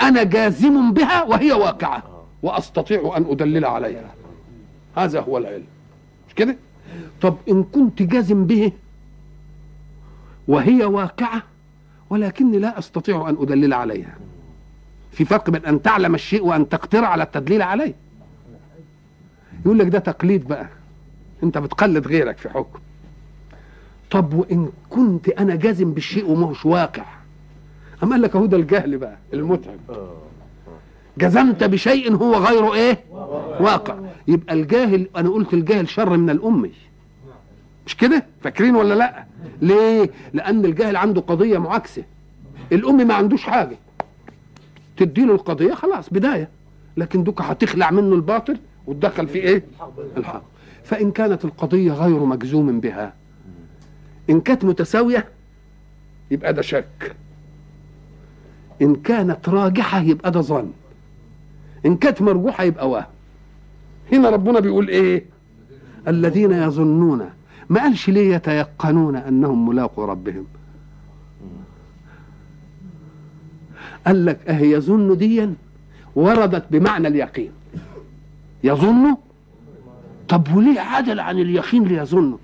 أنا جازم بها وهي واقعة وأستطيع أن أدلل عليها. هذا هو العلم. مش كده؟ طب إن كنت جازم به وهي واقعة ولكني لا أستطيع أن أدلل عليها. في فرق بين أن تعلم الشيء وأن تقدر على التدليل عليه. يقول لك ده تقليد بقى. أنت بتقلد غيرك في حكم. طب وإن كنت أنا جازم بالشيء وما هوش واقع أم قال لك اهو ده الجهل بقى المتعب. جزمت بشيء هو غير إيه؟ واقع. يبقى الجاهل أنا قلت الجاهل شر من الامي مش كده؟ فاكرين ولا لأ؟ ليه؟ لأن الجاهل عنده قضية معاكسة. الامي ما عندوش حاجة. تديله القضية خلاص بداية. لكن دوك هتخلع منه الباطل وتدخل فيه إيه؟ الحق. فإن كانت القضية غير مجزوم بها إن كانت متساوية يبقى ده شك. إن كانت راجحة يبقى ده ظن. إن كانت مرجوحة يبقى وهم. هنا ربنا بيقول إيه؟ الذين يظنون ما قالش ليه يتيقنون أنهم ملاقوا ربهم؟ قال لك اهي يظن ديا؟ وردت بمعنى اليقين. يظن؟ طب وليه عدل عن اليقين ليظنه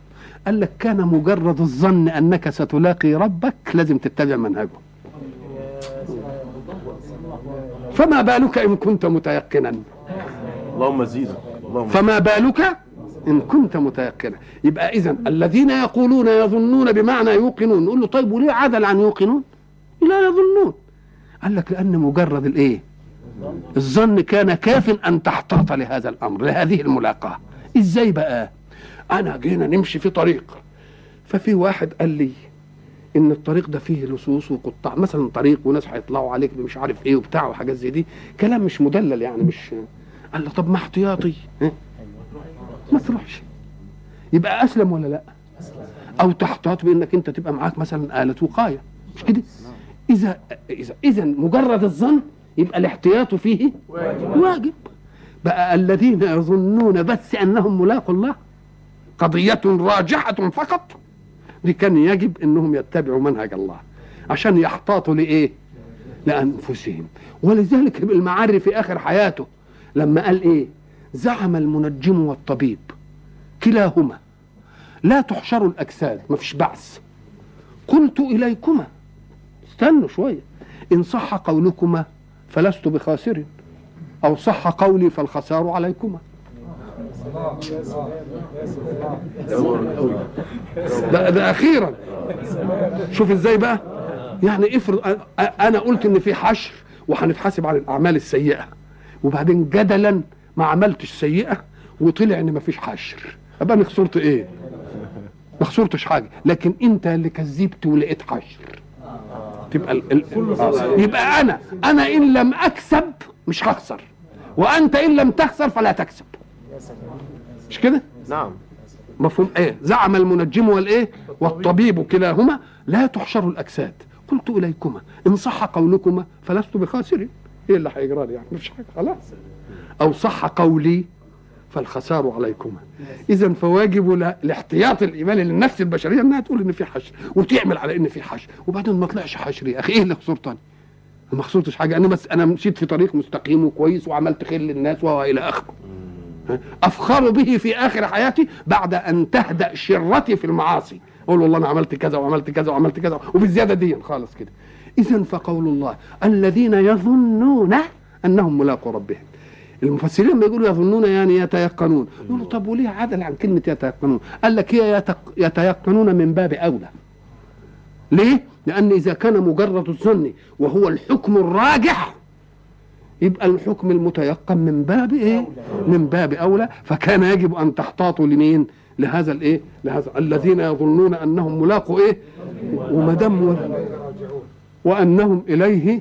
قال لك كان مجرد الظن أنك ستلاقي ربك لازم تتبع منهجه. فما بالك إن كنت متيقنا؟ اللهم زيدا اللهم فما بالك إن كنت متيقنا؟ يبقى اذا الذين يقولون يظنون بمعنى يوقنون نقول له طيب وليه عدل عن يوقنون؟ لا يظنون. قال لك لأن مجرد الإيه؟ الظن كان كاف أن تحتاط لهذا الأمر لهذه الملاقاة. إزاي بقى؟ أنا جينا نمشي في طريق. ففي واحد قال لي إن الطريق ده فيه لصوص وقطاع مثلا طريق وناس هيطلعوا عليك مش عارف إيه وبتاع وحاجات زي دي كلام مش مدلل يعني مش قال له طب ما احتياطي؟ ما تروحش. يبقى أسلم ولا لأ؟ أو تحتاط بإنك أنت تبقى معاك مثلا آلة وقاية. مش كده؟ إذا إذا إذا مجرد الظن يبقى الاحتياط فيه واجب. بقى الذين يظنون بس أنهم ملاقوا الله قضية راجحة فقط. دي كان يجب إنهم يتبعوا منهج الله عشان يحتاطوا لإيه؟ لأنفسهم. ولذلك المعري في آخر حياته لما قال إيه؟ زعم المنجم والطبيب كلاهما. لا تحشر الأجساد ما فيش بعث. قلت إليكما. استنوا شوية. إن صح قولكما فلست بخاسر أو صح قولي فالخسار عليكما. ده, ده أخيرا. شوف إزاي بقى؟ يعني افرض أنا قلت إن في حشر وهنتحاسب على الأعمال السيئة وبعدين جدلا ما عملتش سيئة وطلع إن ما فيش حشر. أبقى أنا خسرت إيه؟ ما خسرتش حاجة. لكن أنت اللي كذبت ولقيت حشر. تبقى ال... ال... آه. يبقى أنا أنا إن لم أكسب مش هخسر. وأنت إن لم تخسر فلا تكسب. مش كده؟ نعم. مفهوم. إيه؟ زعم المنجم والإيه؟ والطبيب كلاهما لا تحشر الأجساد. قلت إليكما إن صح قولكما فلست بخاسر. إيه اللي هيجرى لي يعني مفيش حاجة خلاص. أو صح قولي فالخسار عليكما. إذا فواجب لا- الاحتياط الايماني للنفس البشرية إنها تقول إن في حشر وتعمل على إن في حشر. وبعدين ما طلعش حشر يا أخي. إيه اللي خسرتني؟ ما خسرتش حاجة. أنا بس أنا مشيت في طريق مستقيم وكويس وعملت خير للناس وإلى آخره. أفخر به في آخر حياتي بعد أن تهدأ شرتي في المعاصي. أقول والله أنا عملت كذا وعملت كذا وعملت كذا. وبالزيادة دي خالص كده. اذا فقول الله الذين يظنون أنهم ملاقوا ربهم. المفسرين لما يقولوا يظنون يعني يتيقنون. يقولوا طب وليه عدل عن كلمة يتيقنون؟ قال لك هي يتيقنون من باب أولى. ليه؟ لأن إذا كان مجرد الظن وهو الحكم الراجح يبقى الحكم المتيقن من باب إيه؟ من باب أولى. فكان يجب أن تحتاطوا لمين؟ لهذا الإيه؟ لهذا الذين يظنون أنهم ملاقوا إيه؟ وما دام وأنهم إليه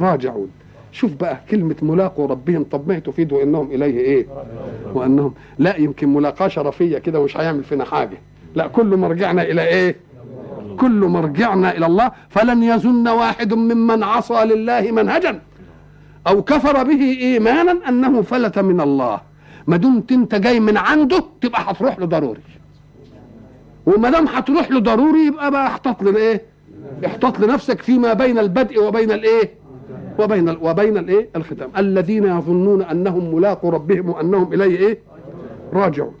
راجعون. شوف بقى كلمة ملاقوا ربهم. طب ما تفيد إنهم إليه إيه؟ وانهم لا يمكن ملاقاة شرفية كده ومش هيعمل فينا حاجة. لا كل مرجعنا إلى إيه؟ كل مرجعنا إلى الله فلن يظن واحد ممن عصى لله منهجا. أو كفر به إيمانا أنه فلت من الله. ما دمت أنت جاي من عنده تبقى هتروح له ضروري. وما دام هتروح له ضروري يبقى بقى احتاط لايه احتاط لنفسك فيما بين البدء وبين الايه وبين ال- وبين الايه الختام. الذين يظنون أنهم ملاقوا ربهم وأنهم إليه إيه؟ راجعون.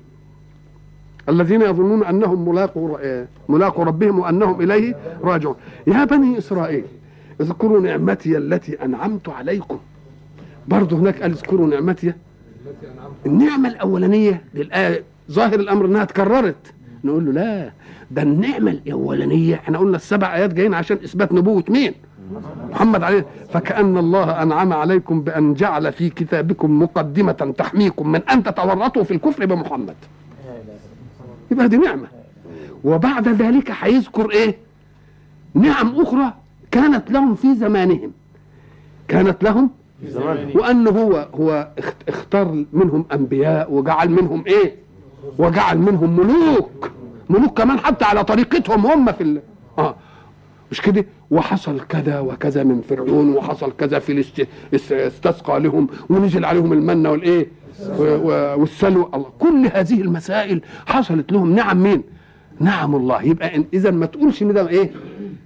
الذين يظنون أنهم ملاقوا إيه؟ ملاقوا ربهم وأنهم إليه راجعون. يا بني إسرائيل اذكروا نعمتي التي أنعمت عليكم. برضه هناك قال اذكروا نعمتي. النعمة الأولانية للآية ظاهر الأمر إنها اتكررت. نقول له لا ده النعمة الأولانية. إحنا قلنا السبع آيات جايين عشان إثبات نبوة مين؟ محمد عليه. فكأن الله أنعم عليكم بأن جعل في كتابكم مقدمة تحميكم من أن تتورطوا في الكفر بمحمد. يبقى دي نعمة. وبعد ذلك هيذكر إيه؟ نعم أخرى كانت لهم في زمانهم. كانت لهم وأنه هو هو اخت- اختار منهم أنبياء وجعل منهم إيه؟ وجعل منهم ملوك. ملوك كمان حتى على طريقتهم هم في ال... آه. مش كده؟ وحصل كذا وكذا من فرعون وحصل كذا في الاست... است- استسقى لهم ونزل عليهم المن والإيه. والسلوى الله. كل هذه المسائل حصلت لهم نعم مين؟ نعم الله. يبقى اذا ما تقولش إن ده إيه؟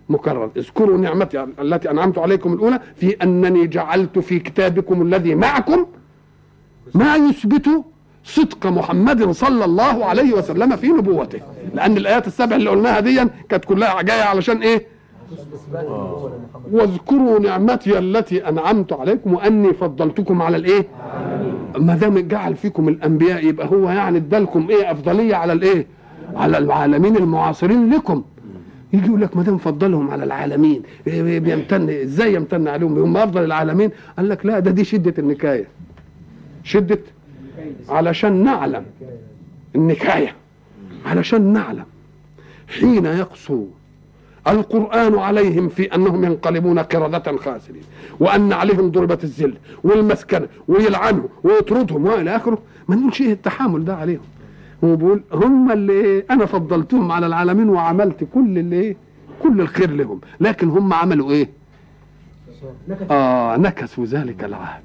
مكرر. اذكروا نعمتي التي أنعمت عليكم الأولى في أنني جعلت في كتابكم الذي معكم ما يثبت صدق محمد صلى الله عليه وسلم في نبوته. لأن الآيات السبع اللي قلناها دي كانت كلها جاية علشان إيه؟ واذكروا نعمتي التي أنعمت عليكم وأني فضلتكم على الإيه؟ ما دام جعل فيكم الأنبياء يبقى هو يعني ادالكم إيه أفضلية على الإيه؟ على العالمين المعاصرين لكم. يجي يقول لك ما دام فضلهم على العالمين بيمتن إزاي يمتن عليهم؟ هم أفضل العالمين؟ قال لك لا ده دي شدة النكاية. شدة؟ علشان نعلم النكاية. علشان نعلم. حين يقسو القرآن عليهم في أنهم ينقلبون قردة خاسرين وأن عليهم ضربة الذل والمسكنة ويلعنهم ويطردهم وإلى آخره. ما نقولش إيه التحامل ده عليهم. هو بيقول هم اللي إيه أنا فضلتهم على العالمين وعملت كل اللي إيه كل الخير لهم. لكن هم عملوا إيه؟ آه نكثوا ذلك العهد.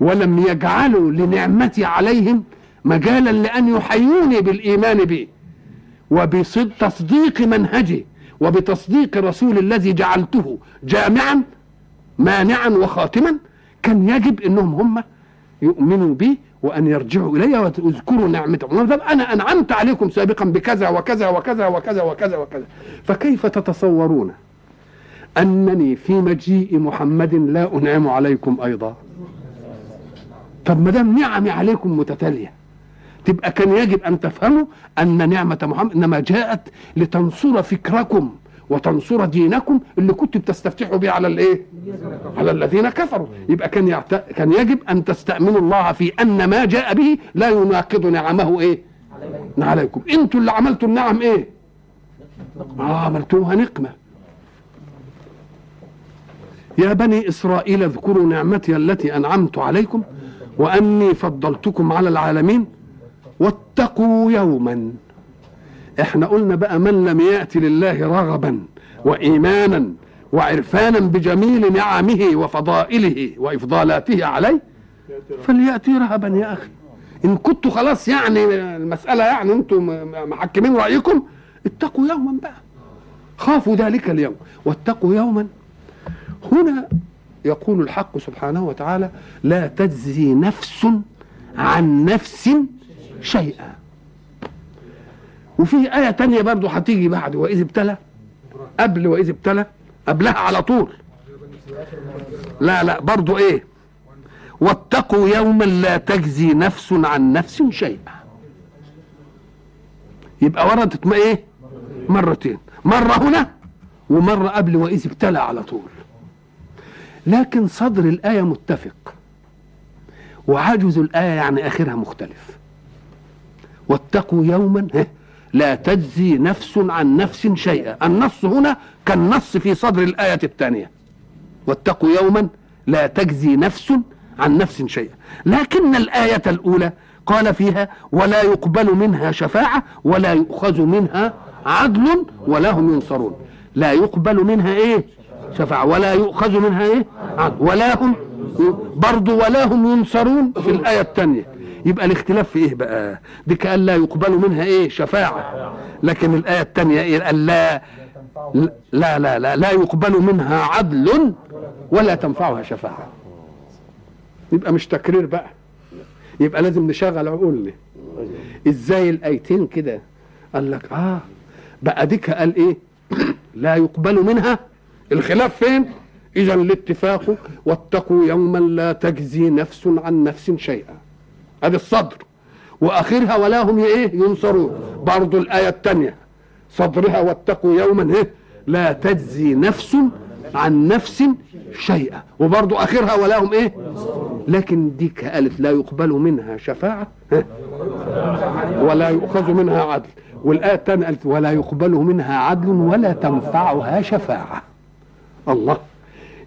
ولم يجعلوا لنعمتي عليهم مجالا لأن يحيوني بالإيمان بي. وبتصديق منهجي وبتصديق رسول الذي جعلته جامعا مانعا وخاتما كان يجب إنهم هم يؤمنوا بي وأن يرجعوا إلي ويذكروا نعمتهم طب أنا أنعمت عليكم سابقا بكذا وكذا وكذا وكذا وكذا وكذا. فكيف تتصورون أنني في مجيء محمد لا أنعم عليكم أيضا؟ طب ما دام نعمي عليكم متتالية تبقى كان يجب أن تفهموا أن نعمة محمد إنما جاءت لتنصر فكركم. وتنصر دينكم اللي كنتوا بتستفتحوا بيه على الايه؟ على الذين كفروا يبقى كان يعت... كان يجب أن تستأمنوا الله في أن ما جاء به لا يناقض نعمه إيه؟ عليكم أنتوا اللي عملتوا النعم إيه؟ آه عملتوها نقمة يا بني إسرائيل اذكروا نعمتي التي أنعمت عليكم وأني فضلتكم على العالمين واتقوا يوما إحنا قلنا بقى من لم يأتي لله رغبا وإيمانا وعرفانا بجميل نعمه وفضائله وإفضالاته عليه فليأتي رهبا يا أخي. إن كنتوا خلاص يعني المسألة يعني أنتم محكمين رأيكم اتقوا يوما بقى. خافوا ذلك اليوم واتقوا يوما. هنا يقول الحق سبحانه وتعالى لا تجزي نفس عن نفس شيئا. وفي آية تانية برضو هتيجي بعد وإذ ابتلى قبل وإذ ابتلى قبلها على طول. لا لا برضو إيه؟ واتقوا يوما لا تجزي نفس عن نفس شيئا. يبقى وردت ما إيه؟ مرتين. مرة هنا ومرة قبل وإذ ابتلى على طول. لكن صدر الآية متفق. وعجز الآية يعني آخرها مختلف. واتقوا يوما لا تجزي نفس عن نفس شيئا. النص هنا كالنص في صدر الآية الثانية. واتقوا يوما لا تجزي نفس عن نفس شيئا. لكن الآية الأولى قال فيها ولا يقبل منها شفاعة ولا يؤخذ منها عدل ولا هم ينصرون. لا يقبل منها إيه؟ شفاعة. ولا يؤخذ منها إيه؟ عدل. ولا هم برضو ولا هم ينصرون في الآية الثانية. يبقى الاختلاف في إيه بقى؟ دي كأن لا يقبل منها إيه؟ شفاعة. لكن الآية الثانية إيه؟ قال لا لا لا لا لا يقبل منها عدل ولا تنفعها شفاعة. يبقى مش تكرير بقى. يبقى لازم نشغل عقولنا. إزاي الآيتين كده؟ قال لك آه بقى ديك قال إيه؟ لا يقبل منها. الخلاف فين؟ إذا الاتفاق واتقوا يوما لا تجزي نفس عن نفس شيئا. ادي الصدر. واخرها ولا هم إيه؟ ينصرون. برضو الآية الثانية. صدرها واتقوا يوما إيه؟ لا تجزي نفس عن نفس شيئا. وبرضو اخرها ولا هم إيه؟ لكن ديك قالت لا يقبل منها شفاعة. ها؟ ولا يؤخذ منها عدل. والآية الثانية قالت ولا يقبل منها عدل ولا تنفعها شفاعة. الله.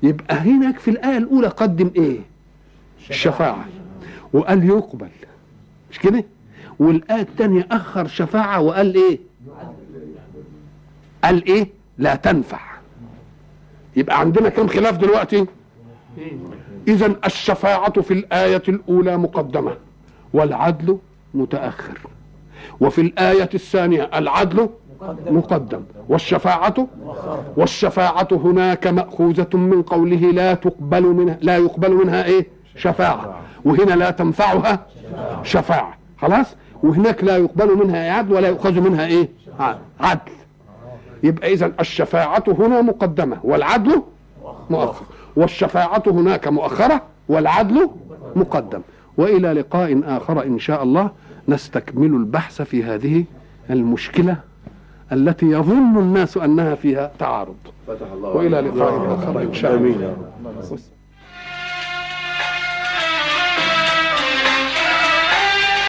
يبقى هناك في الآية الأولى قدم إيه؟ الشفاعه وقال يقبل. مش كده؟ والآية الثانية أخر شفاعة وقال إيه؟ قال إيه؟ لا تنفع. يبقى عندنا كم خلاف دلوقتي؟ إذا الشفاعة في الآية الأولى مقدمة والعدل متأخر. وفي الآية الثانية العدل مقدم والشفاعة والشفاعة هناك مأخوذة من قوله لا تقبل منها لا يقبل منها إيه؟ شفاعة. وهنا لا تنفعها شفاعة. خلاص؟ وهناك لا يقبل منها عدل ولا يؤخذ منها إيه؟ عدل. يبقى إذا الشفاعة هنا مقدمة والعدل مؤخر. والشفاعة هناك مؤخرة والعدل مقدم. وإلى لقاء آخر إن شاء الله نستكمل البحث في هذه المشكلة التي يظن الناس أنها فيها تعارض. فتح الله وإلى لقاء آخر إن شاء الله. آمين